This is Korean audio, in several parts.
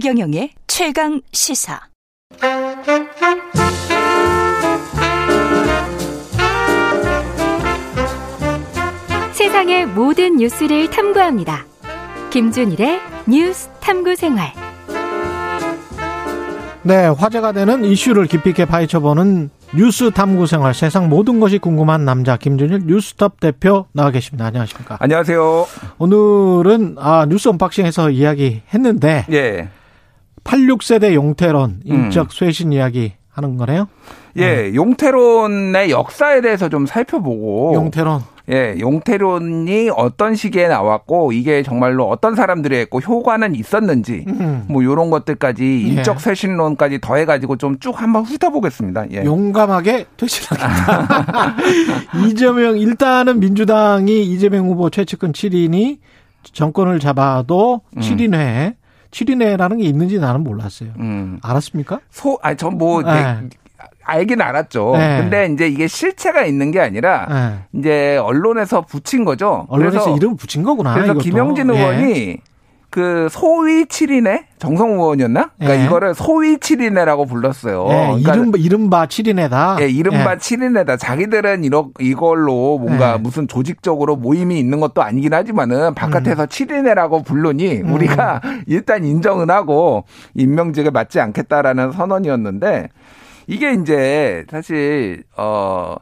최경영의 최강 시사. 세상의 모든 뉴스를 탐구합니다. 김준일의 뉴스 탐구 생활. 네, 화제가 되는 이슈를 깊이 있게 파헤쳐보는 뉴스 탐구 생활 세상 모든 것이 궁금한 남자 김준일 뉴스톱 대표 나와 계십니다. 안녕하십니까? 안녕하세요. 오늘은 아 뉴스 언박싱에서 이야기했는데 예. 86세대 용태론 인적 쇄신 이야기 하는 거네요. 예, 용태론의 역사에 대해서 좀 살펴보고 용태론. 예, 용태론이 어떤 시기에 나왔고 이게 정말로 어떤 사람들이 했고 효과는 있었는지 음. 뭐 요런 것들까지 예. 인적 쇄신론까지 더해 가지고 좀 쭉 한번 훑어보겠습니다. 예. 용감하게 퇴진하겠다. 이재명 일단은 민주당이 이재명 후보 최측근 7인이 정권을 잡아도 음. 7인회 7인회라는 게 있는지 나는 몰랐어요. 음. 알았습니까? 소 아니 전뭐 네. 알긴 알았죠. 네. 근데 이제 이게 실체가 있는 게 아니라 네. 이제 언론에서 붙인 거죠. 언론에서 그래서 이름 붙인 거구나. 그래서 이것도. 김영진 예. 의원이 그 소위 7인회 정성 의원이었나? 그러니까 예. 이거를 소위 7인회라고 불렀어요. 예, 그러니까 이름 이른바 7인회다. 예, 이른바 7인회다. 자기들은 이러, 이걸로 뭔가 예. 무슨 조직적으로 모임이 있는 것도 아니긴 하지만은 바깥에서 음. 7인회라고 부르니 우리가 일단 인정은 하고 임명직을 맡지 않겠다라는 선언이었는데 이게 이제 사실 어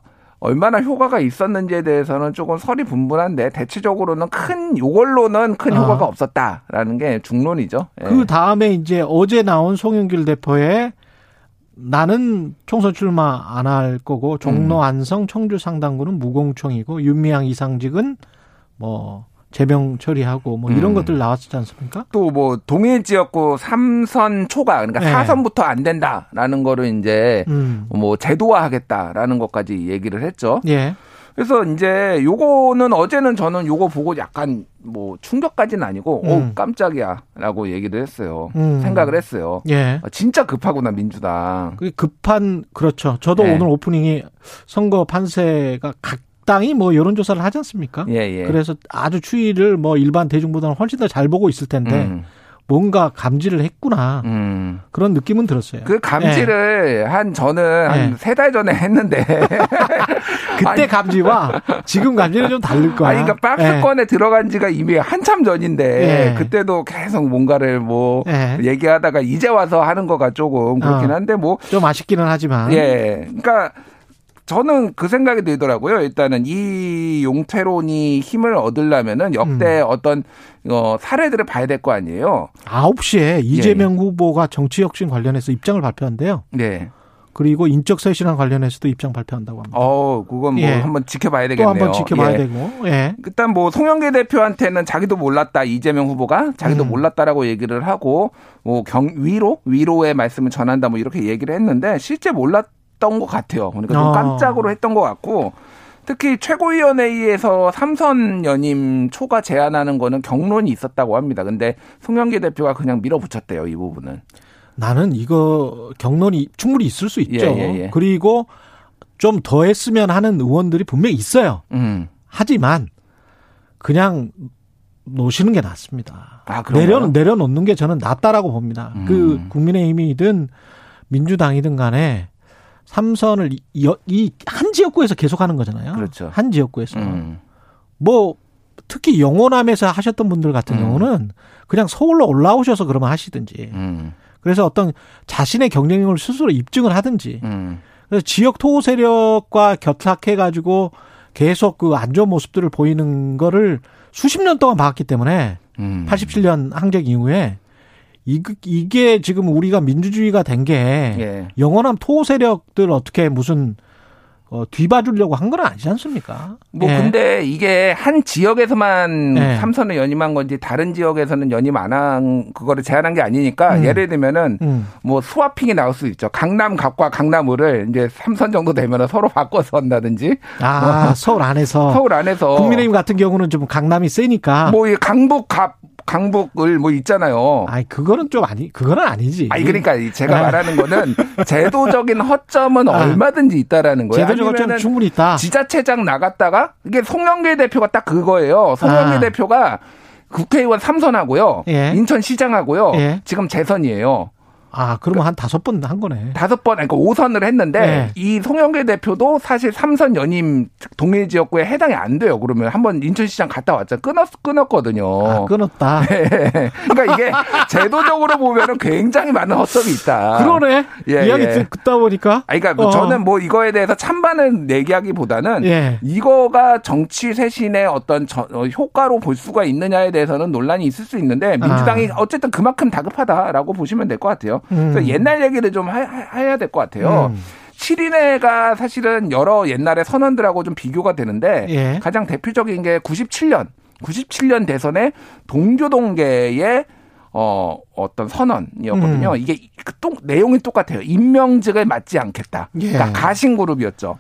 얼마나 효과가 있었는지에 대해서는 조금 설이 분분한데 대체적으로는 큰 요걸로는 큰 아. 효과가 없었다라는 게 중론이죠. 예. 그 다음에 이제 어제 나온 송영길 대표의 나는 총선 출마 안 할 거고 종로 음. 안성 청주 상당구는 무공청이고 윤미향 이상직은 뭐 제명 처리하고 뭐 이런 음. 것들 나왔지 않습니까? 또 뭐 동일 지역구 삼선 초과 그러니까 네. 사선부터 안 된다라는 거를 이제 음. 뭐 제도화하겠다라는 것까지 얘기를 했죠. 예. 그래서 이제 요거는 어제는 저는 요거 보고 약간 뭐 충격까지는 아니고 음. 어 깜짝이야라고 얘기를 했어요. 음. 생각을 했어요. 예. 아, 진짜 급하구나 민주당. 그 급한 그렇죠. 저도 네. 오늘 오프닝이 선거 판세가 각 당이 뭐 여론조사를 하지 않습니까? 예 예. 그래서 아주 추이를 뭐 일반 대중보다는 훨씬 더 잘 보고 있을 텐데 음, 뭔가 감지를 했구나 음. 그런 느낌은 들었어요. 그 감지를 한 저는 네. 한세달 전에 했는데 그때 아니, 감지와 지금 감지는 좀 다를 거야. 아니, 그러니까 박스권에 들어간 지가 이미 한참 전인데 예. 그때도 계속 뭔가를 뭐 예. 얘기하다가 이제 와서 하는 거가 조금 그렇긴 어. 한데 뭐 좀 아쉽기는 하지만. 예. 그러니까 저는 그 생각이 들더라고요. 일단은 이 용태론이 힘을 얻으려면은 역대 음. 어떤 어 사례들을 봐야 될 거 아니에요. 9시에 이재명 후보가 정치 혁신 관련해서 입장을 발표한대요. 네. 그리고 인적 쇄신안 관련해서도 입장 발표한다고 합니다. 어, 그건 뭐 예. 한번 지켜봐야 또 되겠네요. 한번 지켜봐야 예. 되고. 예. 일단 뭐 송영길 대표한테는 자기도 몰랐다 이재명 후보가 자기도 음. 몰랐다라고 얘기를 하고 뭐 경 위로 위로의 말씀을 전한다 뭐 이렇게 얘기를 했는데 실제 몰랐 던 것 같아요. 그러니까 좀 어. 깜짝으로 했던 것 같고 특히 최고위원회의에서 삼선 연임 초과 제안하는 거는 경론이 있었다고 합니다. 근데 송영길 대표가 그냥 밀어붙였대요 이 부분은. 나는 이거 경론이 충분히 있을 수 있죠. 예, 예, 예. 그리고 좀 더 했으면 하는 의원들이 분명히 있어요. 음. 하지만 그냥 놓으시는 게 낫습니다. 아? 내려 내려놓는 게 저는 낫다라고 봅니다. 음. 그 국민의힘이든 민주당이든 간에 삼선을 이 한 지역구에서 계속 하는 거잖아요. 그렇죠. 한 지역구에서 음. 뭐 특히 영호남에서 하셨던 분들 같은 음. 경우는 그냥 서울로 올라오셔서 그러면 하시든지 음. 그래서 어떤 자신의 경쟁력을 스스로 입증을 하든지 음. 그래서 지역 토호 세력과 결탁해 가지고 계속 그 안 좋은 모습들을 보이는 거를 수십 년 동안 봤기 때문에 음. 87년 항쟁 이후에 이- 이게 지금 우리가 민주주의가 된게 예. 영원한 토호 세력들 어떻게 무슨 어, 뒤봐주려고 한 건 아니지 않습니까? 뭐 예. 근데 이게 한 지역에서만 네. 삼선을 연임한 건지 다른 지역에서는 연임 안 한 그거를 제한한 게 아니니까 음. 예를 들면은 음. 뭐 스와핑이 나올 수 있죠. 강남 갑과 강남을을 이제 삼선 정도 되면 서로 바꿔서 한다든지 아 서울 안에서 어. 서울 안에서 국민의힘 같은 경우는 좀 강남이 세니까 뭐 이 강북 갑 강북을 뭐 있잖아요. 아니 그거는 좀 아니 그거는 아니지. 아니 그러니까 이 제가 아. 말하는 거는 제도적인 허점은 아. 얼마든지 있다라는 거예요. 좀 아니면은 충분히 있다. 지자체장 나갔다가 이게 송영길 대표가 딱 그거예요. 송영길 아. 대표가 국회의원 3선하고요. 예. 인천시장하고요. 예. 지금 재선이에요. 아, 그러면 한 다섯 번 한 거네. 다섯 번, 그러니까 5선을 했는데 네. 이 송영길 대표도 사실 3선 연임 동일 지역구에 해당이 안 돼요. 그러면 한번 인천시장 갔다 왔죠. 끊었 끊었거든요. 아, 끊었다. 그러니까 이게 제도적으로 보면은 굉장히 많은 헛점이 있다. 그러네. 예, 이야기 예. 듣다 보니까. 아니, 그러니까 뭐 어. 저는 뭐 이거에 대해서 찬반을 얘기하기보다는 예. 이거가 정치 쇄신의 어떤 저- 어, 효과로 볼 수가 있느냐에 대해서는 논란이 있을 수 있는데 민주당이 어쨌든 그만큼 다급하다라고 보시면 될 것 같아요. 아. 음. 그래서 옛날 얘기를 좀 하- 하- 해야 될 것 같아요. 음. 7인회가 사실은 여러 옛날의 선언들하고 좀 비교가 되는데 예. 가장 대표적인 게 97년 97년 대선에 동교동계의 어 어떤 선언이었거든요. 음. 이게 그 또- 내용이 똑같아요. 임명직을 맞지 않겠다. 예. 그러니까 가신 그룹이었죠.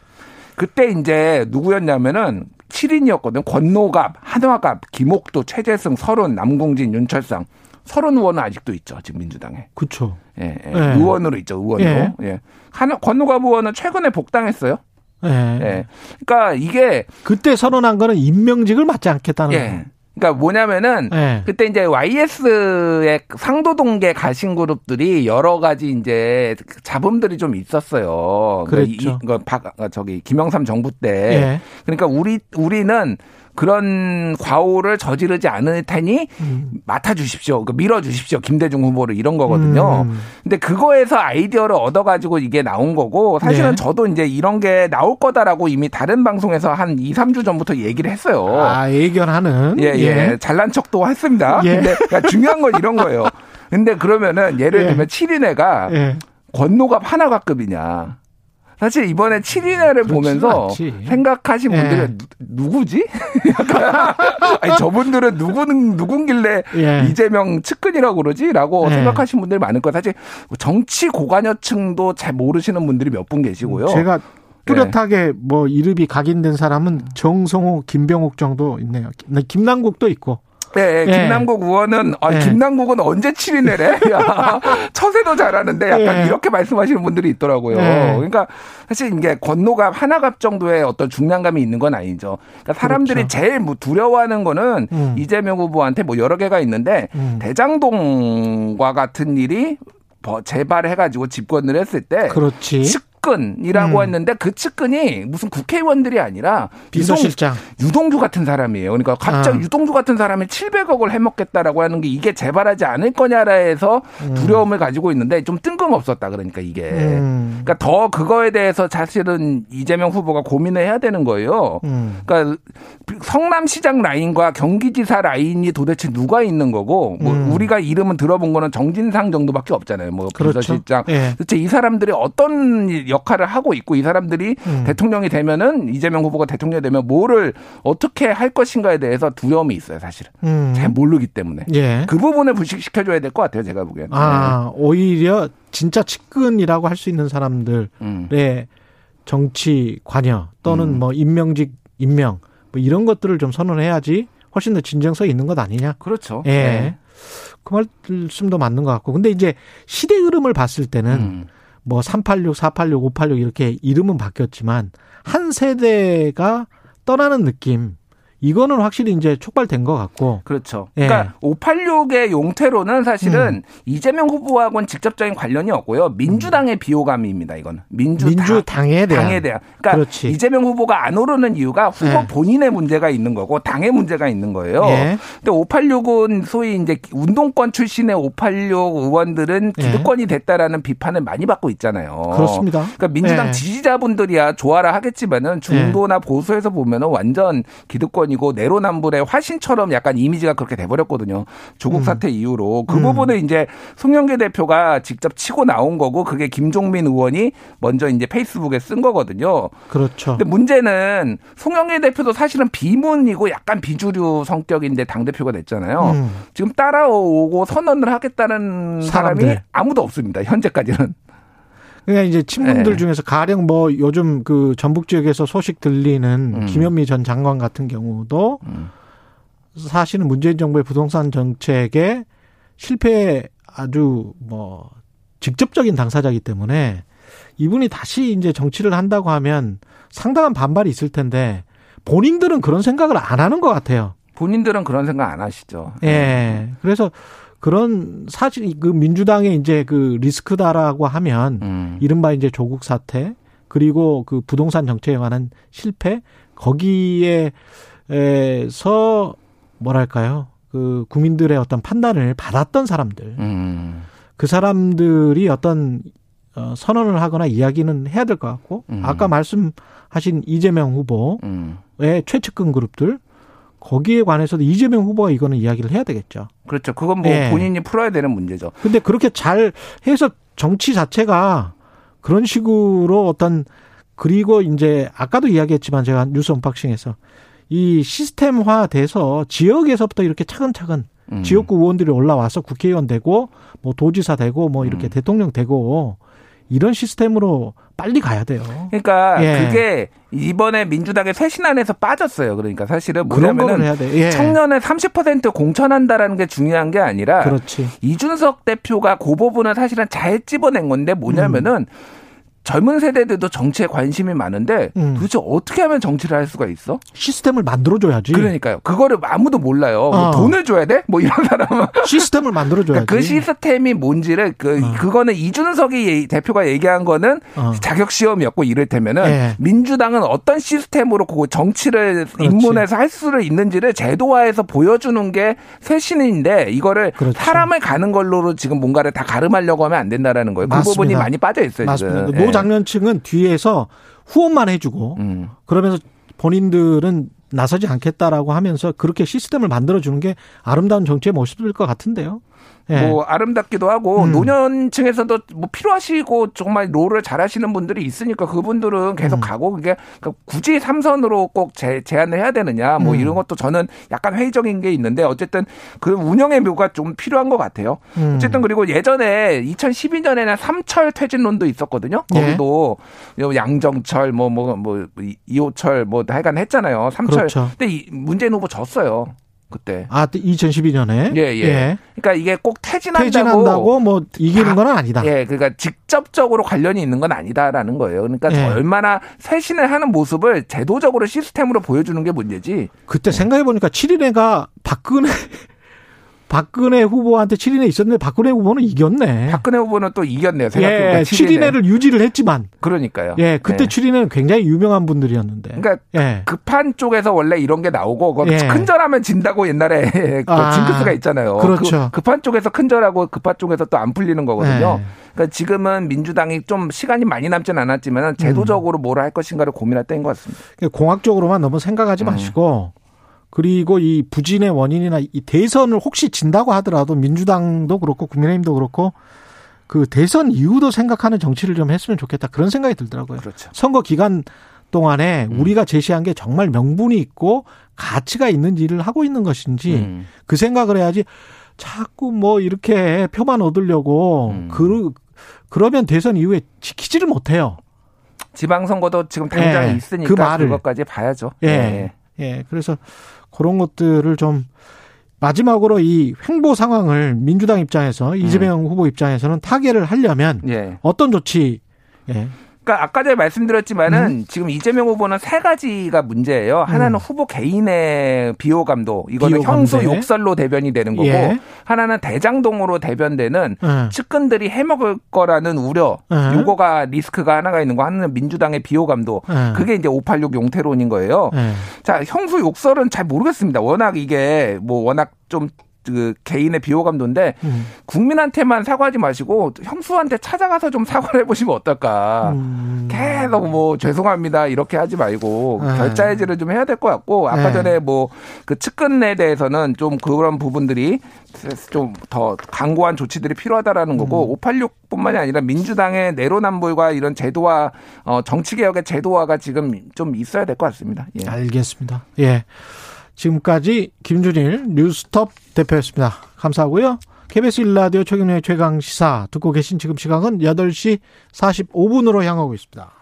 그때 이제 누구였냐면은 7인이었거든. 권노갑, 한화갑, 김옥도, 최재승, 설훈, 남궁진, 윤철상. 설훈 의원은 아직도 있죠. 지금 민주당에. 그쵸. 예, 예. 예. 의원으로 있죠. 의원으로. 예. 예. 하나 권노갑 의원은 최근에 복당했어요. 예. 예. 그러니까 이게 그때 선언한 거는 임명직을 맡지 않겠다는 예. 그러니까 뭐냐면은 거. 예. 그때 이제 YS의 상도 동계 가신 그룹들이 여러 가지 이제 잡음들이 좀 있었어요. 그러니까 이- 그랬죠. 이거 박 아, 저기 김영삼 정부 때. 예. 그러니까 우리 우리는 그런 과오를 저지르지 않을 테니 음. 맡아 주십시오. 그 밀어 주십시오. 김대중 후보를 이런 거거든요. 음. 근데 그거에서 아이디어를 얻어 가지고 이게 나온 거고 사실은 네. 저도 이제 이런 게 나올 거다라고 이미 다른 방송에서 한 2, 3주 전부터 얘기를 했어요. 아, 예견하는. 예, 예. 잘난 척도 했습니다. 예. 근데 그러니까 중요한 건 이런 거예요. 근데 그러면은 예를 예. 들면 7인회가 예. 권노갑 하나갑급이냐. 사실 이번에 7인회를 보면서 않지. 생각하신 예. 분들은 누- 누구지? 아니 저분들은 누구는 누군길래 예. 이재명 측근이라고 그러지라고 예. 생각하신 분들이 많을 거예요. 사실 정치 고관여층도 잘 모르시는 분들이 몇 분 계시고요. 제가 뚜렷하게 뭐 이름이 각인된 사람은 정성호, 김병욱 정도 있네요. 네, 김남국도 있고. 네, 예. 김남국 의원은 아, 예. 김남국은 언제 7인회래? 야, 처세도 잘하는데 약간 예. 이렇게 말씀하시는 분들이 있더라고요. 예. 그러니까 사실 이게 권노갑 하나갑 정도의 어떤 중량감이 있는 건 아니죠. 그러니까 사람들이 그렇죠. 제일 뭐 두려워하는 거는 음. 이재명 후보한테 뭐 여러 개가 있는데 음. 대장동과 같은 일이 버- 재발해가지고 집권을 했을 때 그렇지. 측근이라고 음. 했는데 그 측근이 무슨 국회의원들이 아니라 비서실장. 유동, 유동 주 같은 사람이에요. 그러니까 갑자기 아. 유동주 같은 사람이 700억을 해먹겠다라고 하는 게 이게 재발하지 않을 거냐라 해서 두려움을 가지고 있는데 좀 뜬금없었다. 그러니까 이게. 음. 그러니까 더 그거에 대해서 사실은 이재명 후보가 고민을 해야 되는 거예요. 음. 그러니까 성남시장 라인과 경기지사 라인이 도대체 누가 있는 거고 뭐 음. 우리가 이름은 들어본 거는 정진상 정도밖에 없잖아요. 뭐 그렇죠. 비서실장. 예. 도대체 이 사람들이 어떤 역할을 하고 있고 이 사람들이 음. 대통령이 되면은 이재명 후보가 대통령이 되면 뭐를 어떻게 할 것인가에 대해서 두려움이 있어요, 사실은. 음. 잘 모르기 때문에. 예. 그 부분을 불식시켜 줘야 될 것 같아요, 제가 보기엔. 아, 오히려 진짜 측근이라고 할 수 있는 사람들의 네. 음. 정치 관여 또는 음. 뭐 임명직 임명 뭐 이런 것들을 좀 선언해야지 훨씬 더 진정성이 있는 것 아니냐. 그렇죠. 예. 네. 그 말씀도 맞는 것 같고. 근데 이제 시대 흐름을 봤을 때는 음. 뭐 386, 486, 586 이렇게 이름은 바뀌었지만 한 세대가 떠나는 느낌. 이거는 확실히 이제 촉발된 것 같고. 그렇죠. 예. 그러니까 586의 용태로는 사실은 이재명 후보하고는 직접적인 관련이 없고요. 민주당의 비호감입니다. 이거는 민주당. 민주당에 대한. 당에 대한. 그러니까 그렇지. 이재명 후보가 안 오르는 이유가 후보 예. 본인의 문제가 있는 거고 당의 문제가 있는 거예요. 예. 근데 586은 소위 이제 운동권 출신의 586 의원들은 예. 기득권이 됐다라는 비판을 많이 받고 있잖아요. 그렇습니다. 그러니까 민주당 예. 지지자분들이야 좋아라 하겠지만은 중도나 보수에서 보면은 완전 기득권 이고 내로남불의 화신처럼 약간 이미지가 그렇게 돼버렸거든요. 조국 사태 이후로 그 음. 부분을 이제 송영길 대표가 직접 치고 나온 거고 그게 김종민 의원이 먼저 이제 페이스북에 쓴 거거든요. 그렇죠. 근데 문제는 송영길 대표도 사실은 비문이고 약간 비주류 성격인데 당 대표가 됐잖아요. 음. 지금 따라오고 선언을 하겠다는 사람이 사람들. 아무도 없습니다. 현재까지는. 그러니까 이제 친문들 예. 중에서 가령 뭐 요즘 그 전북 지역에서 소식 들리는 음. 김현미 전 장관 같은 경우도 음. 사실은 문재인 정부의 부동산 정책에 실패 아주 뭐 직접적인 당사자이기 때문에 이분이 다시 이제 정치를 한다고 하면 상당한 반발이 있을 텐데 본인들은 그런 생각을 안 하는 것 같아요. 본인들은 그런 생각 안 하시죠. 예. 그래서 그런 사실 그 민주당의 이제 그 리스크다라고 하면 음. 이른바 이제 조국 사태 그리고 그 부동산 정책에 관한 실패 거기에서 뭐랄까요 그 국민들의 어떤 판단을 받았던 사람들 음. 그 사람들이 어떤 어, 선언을 하거나 이야기는 해야 될 것 같고 음. 아까 말씀하신 이재명 후보의 음. 최측근 그룹들 거기에 관해서도 이재명 후보가 이거는 이야기를 해야 되겠죠. 그렇죠. 그건 뭐 예. 본인이 풀어야 되는 문제죠. 근데 그렇게 잘 해서 정치 자체가 그런 식으로 어떤 그리고 이제 아까도 이야기했지만 제가 뉴스 언박싱에서 이 시스템화 돼서 지역에서부터 이렇게 차근차근 음. 지역구 의원들이 올라와서 국회의원 되고 뭐 도지사 되고 뭐 이렇게 음. 대통령 되고 이런 시스템으로 빨리 가야 돼요. 그러니까 예. 그게 이번에 민주당의 쇄신안에서 빠졌어요. 그러니까 사실은 그런 거를 뭐냐면은 해야 돼. 예. 청년의 30% 공천한다라는 게 중요한 게 아니라 그렇지. 이준석 대표가 그 부분을 사실은 잘 집어낸 건데 뭐냐면은 젊은 세대들도 정치에 관심이 많은데 음. 도대체 어떻게 하면 정치를 할 수가 있어? 시스템을 만들어줘야지. 그러니까요. 그거를 아무도 몰라요. 뭐 어. 돈을 줘야 돼? 뭐 이런 사람은 시스템을 만들어줘야지. 그 시스템이 뭔지를 그 어. 그거는 이준석이 예- 대표가 얘기한 거는 어. 자격 시험이었고 이를테면은 예. 민주당은 어떤 시스템으로 그 정치를 입문해서 할 수를 있는지를 제도화해서 보여주는 게 쇄신인데 이거를 그렇죠. 사람을 가는 걸로 지금 뭔가를 다 가름하려고 하면 안 된다라는 거예요. 그 맞습니다. 부분이 많이 빠져 있어요. 맞습니다. 지금. 예. 노장년층은 뒤에서 후원만 해주고 음. 그러면서 본인들은 나서지 않겠다라고 하면서 그렇게 시스템을 만들어주는 게 아름다운 정치의 모습일 것 같은데요. 예. 뭐 아름답기도 하고 음. 노년층에서도 뭐 필요하시고 정말 롤을 잘하시는 분들이 있으니까 그분들은 계속 음. 가고 그게 그러니까 굳이 삼선으로 꼭 제, 제안을 해야 되느냐 뭐 음. 이런 것도 저는 약간 회의적인 게 있는데 어쨌든 그 운영의 묘가 좀 필요한 것 같아요. 음. 어쨌든 그리고 예전에 2012년에는 삼철 퇴진론도 있었거든요. 예. 거기도 양정철 뭐 뭐 뭐 이호철 뭐 하여간 했잖아요. 삼철. 그렇죠. 근데 이 문재인 후보 졌어요. 그때. 아, 2012년에 예, 예. 그러니까 이게 꼭 퇴진한다고, 퇴진한다고 뭐 이기는 아, 건 아니다. 예, 그러니까 직접적으로 관련이 있는 건 아니다라는 거예요. 그러니까 예. 얼마나 쇄신을 하는 모습을 제도적으로 시스템으로 보여주는 게 문제지. 그때 생각해 보니까 7인회가 박근혜 박근혜 후보한테 7인회 있었는데 박근혜 후보는 이겼네. 박근혜 후보는 또 이겼네요. 생각해보니까 예, 7인회 를 유지를 했지만 그러니까요. 예, 그때 예. 7인회는 굉장히 유명한 분들이었는데. 그러니까 예. 급한 쪽에서 원래 이런 게 나오고 그거 예. 큰절하면 진다고 옛날에 그 아, 징크스가 있잖아요. 그렇죠. 그 급한 쪽에서 큰절하고 급한 쪽에서 또 안 풀리는 거거든요. 예. 그러니까 지금은 민주당이 좀 시간이 많이 남지는 않았지만 제도적으로 뭘할 것인가를 고민할 때인 것 같습니다. 공학적으로만 너무 생각하지 음. 마시고 그리고 이 부진의 원인이나 이 대선을 혹시 진다고 하더라도 민주당도 그렇고 국민의힘도 그렇고 그 대선 이후도 생각하는 정치를 좀 했으면 좋겠다 그런 생각이 들더라고요. 그렇죠. 선거 기간 동안에 음. 우리가 제시한 게 정말 명분이 있고 가치가 있는 일을 하고 있는 것인지 음. 그 생각을 해야지 자꾸 뭐 이렇게 표만 얻으려고 음. 그 그러면 대선 이후에 지키지를 못해요. 지방선거도 지금 당장 예, 있으니까 그 말을. 그것까지 봐야죠. 예. 예. 예. 그래서 그런 것들을 좀 마지막으로 이 횡보 상황을 민주당 입장에서 이재명 후보 입장에서는 타개를 하려면 예. 어떤 조치 예. 그러니까 아까 전에 말씀드렸지만은 음. 지금 이재명 후보는 세 가지가 문제예요. 하나는 후보 개인의 비호감도 이거는. 형수 욕설로 대변이 되는 거고 예. 하나는 대장동으로 대변되는 예. 측근들이 해먹을 거라는 우려 예. 요거가 리스크가 하나가 있는 거 하나는 민주당의 비호감도 예. 그게 이제 586 용태론인 거예요. 예. 자, 형수 욕설은 잘 모르겠습니다. 워낙 이게 뭐 워낙 좀 그 개인의 비호감도인데 음. 국민한테만 사과하지 마시고 형수한테 찾아가서 좀 사과를 해보시면 어떨까. 음. 계속 뭐 죄송합니다 이렇게 하지 말고 네. 결자 해지를 좀 해야 될 것 같고 아까 네. 전에 뭐 그 측근에 대해서는 좀 그런 부분들이 좀 더 강고한 조치들이 필요하다라는 거고 586뿐만이 아니라 민주당의 내로남불과 이런 제도화 어 정치 개혁의 제도화가 지금 좀 있어야 될 것 같습니다. 예. 알겠습니다. 예. 지금까지 김준일 뉴스톱 대표였습니다. 감사하고요. KBS 1라디오 최경련의 최강 시사 듣고 계신 지금 시각은 8시 45분으로 향하고 있습니다.